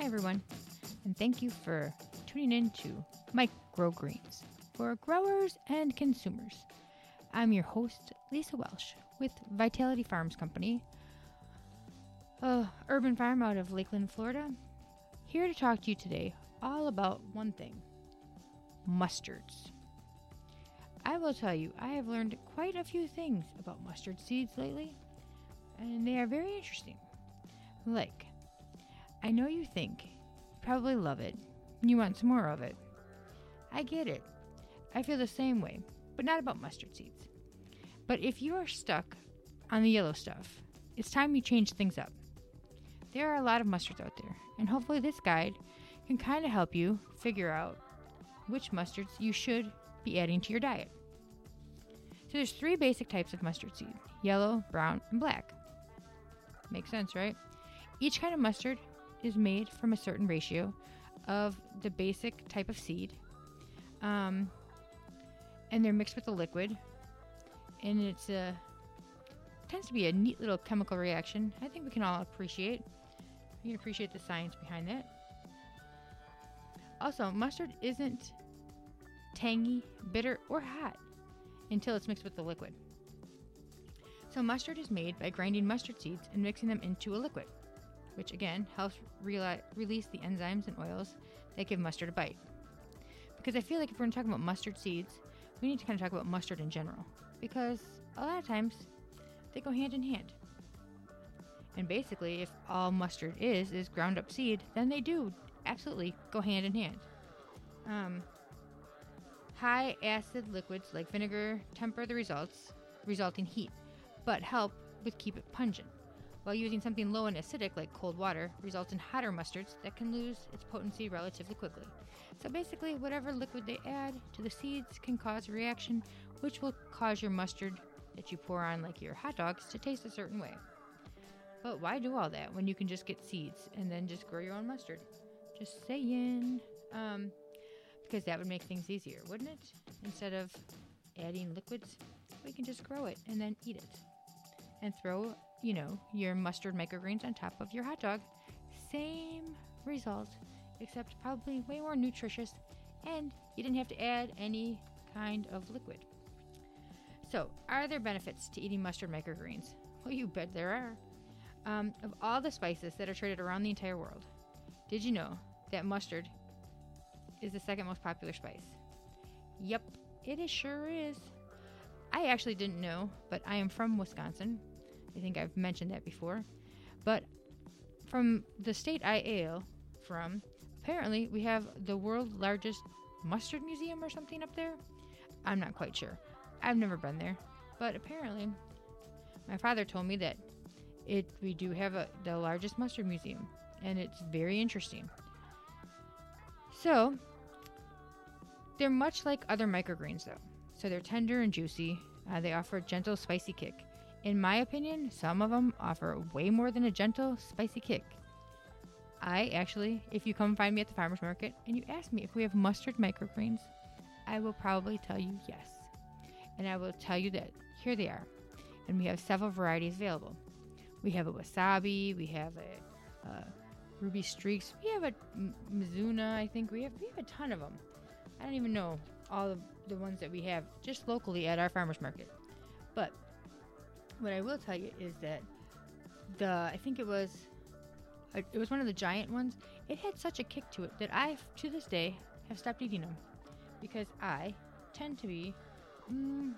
Hi, everyone, and thank you for tuning in to Microgreens for growers and consumers. I'm your host, Lisa Welsh, with Vitality Farms Company, a urban farm out of Lakeland, Florida. Here to talk to you today all about one thing mustards. I will tell you, I have learned quite a few things about mustard seeds lately, and they are very interesting. Like, I know you think you probably love it, and you want some more of it. I get it. I feel the same way, but not about mustard seeds. But if you are stuck on the yellow stuff, it's time you change things up. There are a lot of mustards out there, and hopefully, this guide can kind of help you figure out which mustards you should be adding to your diet. So, there's three basic types of mustard seed yellow, brown, and black. Makes sense, right? Each kind of mustard is made from a certain ratio of the basic type of seed, um, and they're mixed with a liquid, and it's a tends to be a neat little chemical reaction. I think we can all appreciate. You can appreciate the science behind that. Also, mustard isn't tangy, bitter, or hot until it's mixed with the liquid. So, mustard is made by grinding mustard seeds and mixing them into a liquid, which again helps re- release the enzymes and oils that give mustard a bite. Because I feel like if we're going to talk about mustard seeds, we need to kind of talk about mustard in general. Because a lot of times they go hand in hand. And basically, if all mustard is is ground up seed, then they do absolutely go hand in hand. Um, high acid liquids like vinegar temper the results, resulting heat, but help with keep it pungent. While using something low and acidic like cold water results in hotter mustards that can lose its potency relatively quickly. So basically, whatever liquid they add to the seeds can cause a reaction, which will cause your mustard that you pour on like your hot dogs to taste a certain way. But why do all that when you can just get seeds and then just grow your own mustard? Just saying. Um, because that would make things easier, wouldn't it? Instead of adding liquids, we can just grow it and then eat it. And throw, you know, your mustard microgreens on top of your hot dog. Same result, except probably way more nutritious, and you didn't have to add any kind of liquid. So, are there benefits to eating mustard microgreens? Well, you bet there are. Um, of all the spices that are traded around the entire world, did you know that mustard is the second most popular spice? Yep, it is sure is. I actually didn't know, but I am from Wisconsin. I think I've mentioned that before. But from the state I hail from, apparently we have the world's largest mustard museum or something up there. I'm not quite sure. I've never been there, but apparently my father told me that it we do have a, the largest mustard museum, and it's very interesting. So they're much like other microgreens, though. So they're tender and juicy. Uh, they offer a gentle, spicy kick. In my opinion, some of them offer way more than a gentle, spicy kick. I actually, if you come find me at the farmer's market and you ask me if we have mustard microgreens, I will probably tell you yes. And I will tell you that here they are. And we have several varieties available. We have a wasabi, we have a, a ruby streaks, we have a Mizuna, I think. We have we have a ton of them. I don't even know all of the ones that we have just locally at our farmers market. But what I will tell you is that the I think it was it was one of the giant ones. It had such a kick to it that I to this day have stopped eating them because I tend to be mm,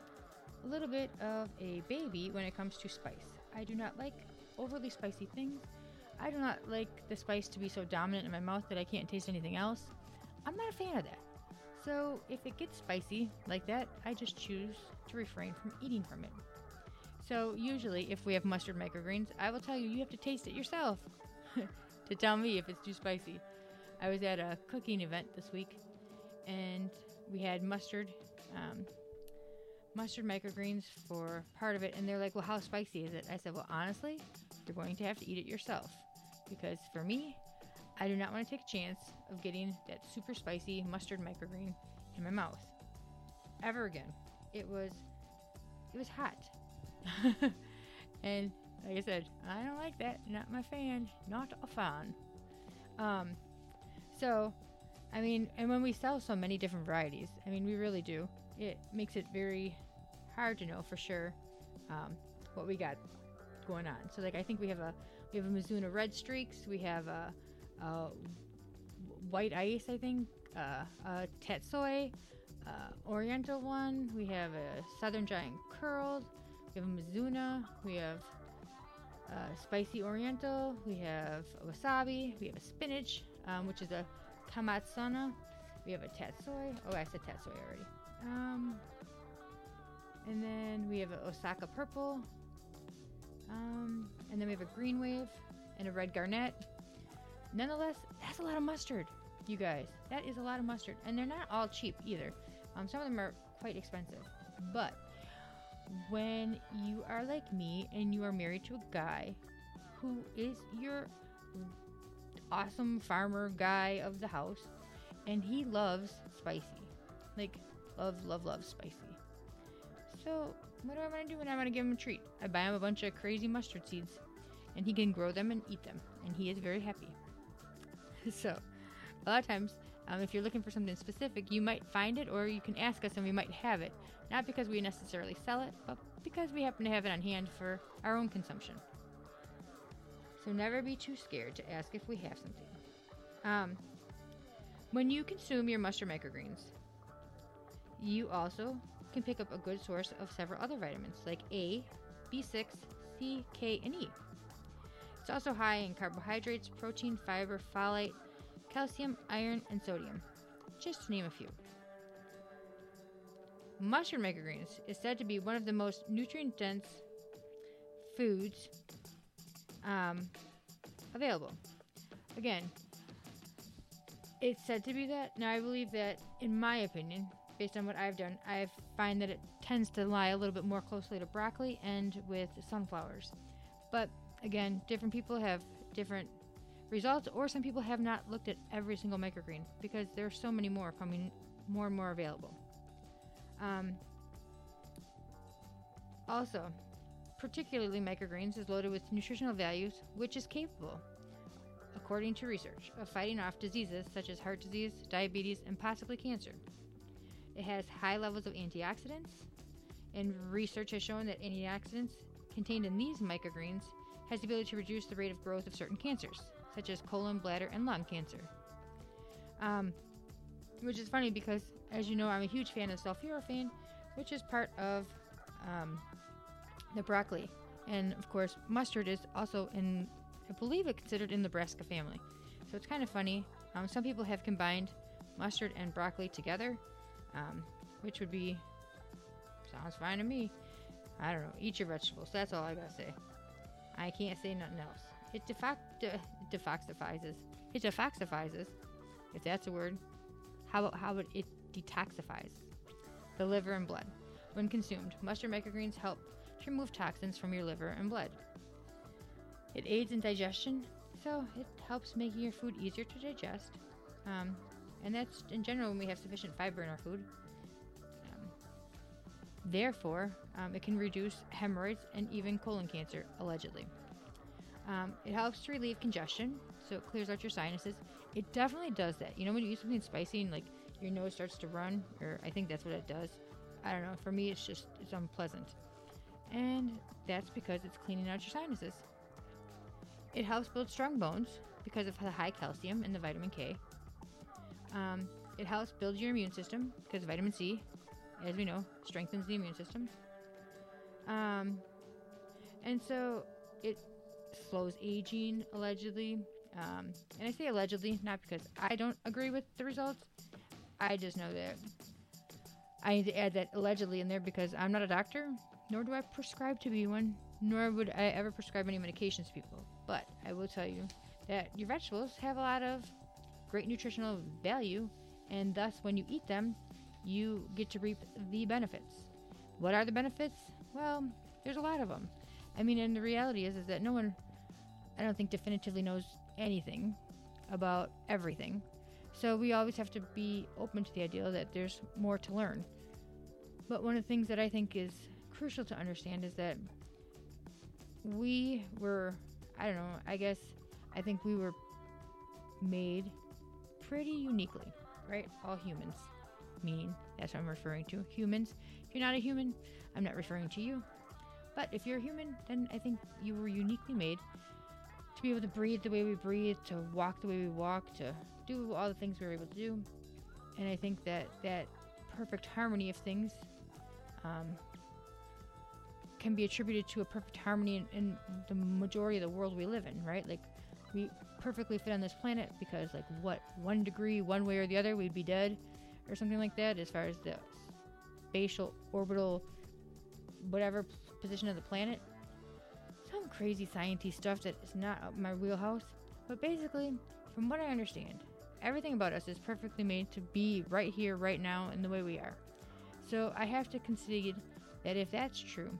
a little bit of a baby when it comes to spice. I do not like overly spicy things. I do not like the spice to be so dominant in my mouth that I can't taste anything else. I'm not a fan of that. So if it gets spicy like that, I just choose to refrain from eating from it. So usually, if we have mustard microgreens, I will tell you you have to taste it yourself to tell me if it's too spicy. I was at a cooking event this week, and we had mustard, um, mustard microgreens for part of it, and they're like, "Well, how spicy is it?" I said, "Well, honestly, you're going to have to eat it yourself, because for me, I do not want to take a chance of getting that super spicy mustard microgreen in my mouth ever again. It was it was hot. and like I said, I don't like that. Not my fan. Not a fan. Um, so, I mean, and when we sell so many different varieties, I mean, we really do. It makes it very hard to know for sure um, what we got going on. So, like, I think we have a we have a Mizuna Red Streaks. We have a, a White Ice, I think. Uh, a Tatsoi, uh, Oriental one. We have a Southern Giant Curled. We have a Mizuna. We have uh, Spicy Oriental. We have Wasabi. We have a Spinach, um, which is a Komatsuna. We have a Tatsoi. Oh, I said Tatsoi already. Um, and then we have a Osaka Purple. Um, and then we have a Green Wave and a Red Garnet. Nonetheless, that's a lot of mustard, you guys. That is a lot of mustard. And they're not all cheap either. Um, some of them are quite expensive. But when you are like me and you are married to a guy who is your awesome farmer guy of the house and he loves spicy. Like, loves, love, loves spicy. So, what do I want to do when I want to give him a treat? I buy him a bunch of crazy mustard seeds and he can grow them and eat them. And he is very happy. so, a lot of times, um, if you're looking for something specific, you might find it or you can ask us and we might have it. Not because we necessarily sell it, but because we happen to have it on hand for our own consumption. So never be too scared to ask if we have something. Um, when you consume your mustard microgreens, you also can pick up a good source of several other vitamins like A, B6, C, K, and E. It's also high in carbohydrates, protein, fiber, folate, calcium, iron, and sodium, just to name a few. Mustard microgreens is said to be one of the most nutrient dense foods um, available. Again, it's said to be that. Now, I believe that, in my opinion, based on what I've done, I find that it tends to lie a little bit more closely to broccoli and with sunflowers. But again, different people have different results, or some people have not looked at every single microgreen because there are so many more coming more and more available. Um, also, particularly microgreens, is loaded with nutritional values, which is capable, according to research, of fighting off diseases such as heart disease, diabetes, and possibly cancer. It has high levels of antioxidants, and research has shown that antioxidants contained in these microgreens has the ability to reduce the rate of growth of certain cancers, such as colon, bladder, and lung cancer. Um, which is funny because, as you know, I'm a huge fan of sulforaphane, which is part of um, the broccoli. And of course, mustard is also in, I believe it's considered in the brassica family. So it's kind of funny. Um, some people have combined mustard and broccoli together, um, which would be, sounds fine to me. I don't know. Eat your vegetables. That's all I gotta say. I can't say nothing else. It defac- de- defoxifies. It defoxifies, if that's a word. How about how about it detoxifies the liver and blood when consumed? Mustard microgreens help to remove toxins from your liver and blood. It aids in digestion, so it helps making your food easier to digest. Um, and that's in general when we have sufficient fiber in our food. Um, therefore, um, it can reduce hemorrhoids and even colon cancer, allegedly. Um, it helps to relieve congestion, so it clears out your sinuses. It definitely does that. You know, when you eat something spicy and like your nose starts to run, or I think that's what it does. I don't know. For me, it's just it's unpleasant and that's because it's cleaning out your sinuses. It helps build strong bones because of the high calcium and the vitamin K. Um, it helps build your immune system because vitamin C, as we know, strengthens the immune system. Um, and so it slows aging, allegedly. Um, and I say allegedly, not because I don't agree with the results. I just know that I need to add that allegedly in there because I'm not a doctor nor do I prescribe to be one, nor would I ever prescribe any medications to people. But I will tell you that your vegetables have a lot of great nutritional value, and thus, when you eat them, you get to reap the benefits. What are the benefits? Well, there's a lot of them. I mean, and the reality is, is that no one, I don't think, definitively knows anything about everything. So we always have to be open to the idea that there's more to learn. But one of the things that I think is crucial to understand is that we were, I don't know, I guess, I think we were made pretty uniquely, right? All humans, meaning that's what I'm referring to. Humans. If you're not a human, I'm not referring to you. But if you're human, then I think you were uniquely made to be able to breathe the way we breathe, to walk the way we walk, to do all the things we were able to do. And I think that that perfect harmony of things um, can be attributed to a perfect harmony in, in the majority of the world we live in, right? Like we perfectly fit on this planet because, like, what one degree, one way or the other, we'd be dead, or something like that, as far as the spatial, orbital, whatever position of the planet. Some crazy sciencey stuff that is not my wheelhouse. But basically, from what I understand, everything about us is perfectly made to be right here, right now, in the way we are. So I have to concede that if that's true,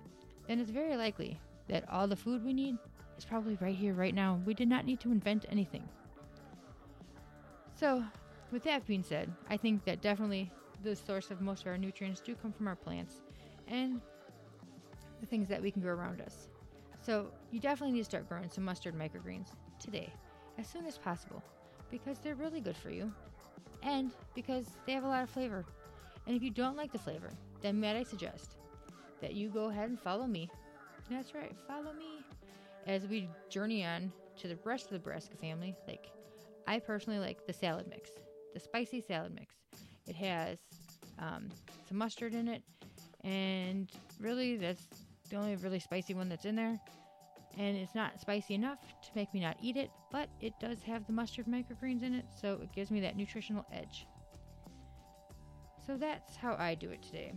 then it's very likely that all the food we need is probably right here, right now. We did not need to invent anything. So, with that being said, I think that definitely the source of most of our nutrients do come from our plants and the things that we can grow around us. So, you definitely need to start growing some mustard microgreens today, as soon as possible, because they're really good for you and because they have a lot of flavor. And if you don't like the flavor, then might I suggest that you go ahead and follow me. That's right, follow me as we journey on to the rest of the Brassica family. Like, I personally like the salad mix, the spicy salad mix. It has um, some mustard in it, and really, that's the only really spicy one that's in there. And it's not spicy enough to make me not eat it, but it does have the mustard microgreens in it, so it gives me that nutritional edge. So that's how I do it today.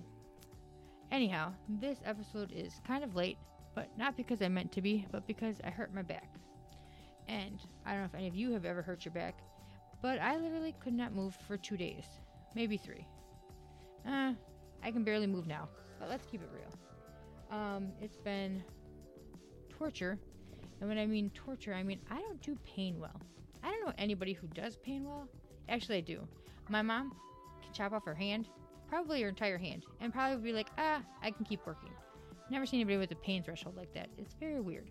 Anyhow, this episode is kind of late, but not because I meant to be, but because I hurt my back. And I don't know if any of you have ever hurt your back, but I literally could not move for two days, maybe three. Uh, I can barely move now, but let's keep it real. Um, it's been torture, and when I mean torture, I mean I don't do pain well. I don't know anybody who does pain well. Actually, I do. My mom can chop off her hand, probably her entire hand, and probably be like, ah, I can keep working. Never seen anybody with a pain threshold like that. It's very weird.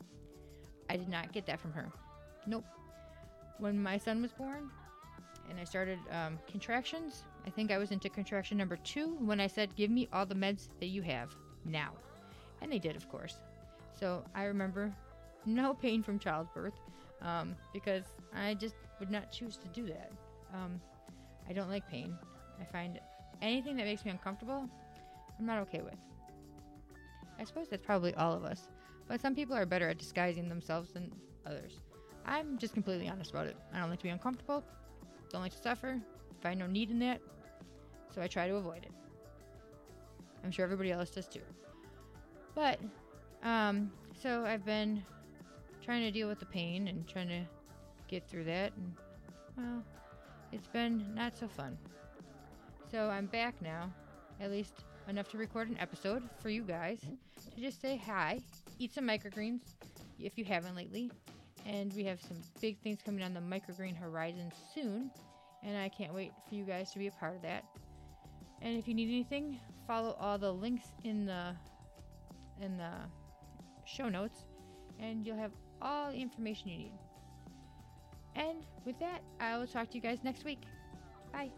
I did not get that from her. Nope. When my son was born and I started um, contractions, I think I was into contraction number two when I said, Give me all the meds that you have now. And they did, of course. So I remember no pain from childbirth um, because I just would not choose to do that. Um, I don't like pain. I find anything that makes me uncomfortable, I'm not okay with. I suppose that's probably all of us, but some people are better at disguising themselves than others. I'm just completely honest about it. I don't like to be uncomfortable, don't like to suffer, find no need in that, so I try to avoid it. I'm sure everybody else does too. But, um, so I've been trying to deal with the pain and trying to get through that, and, well, it's been not so fun. So I'm back now, at least enough to record an episode for you guys to just say hi, eat some microgreens if you haven't lately. And we have some big things coming on the microgreen horizon soon, and I can't wait for you guys to be a part of that. And if you need anything, follow all the links in the in the show notes, and you'll have all the information you need. And with that, I will talk to you guys next week. Bye.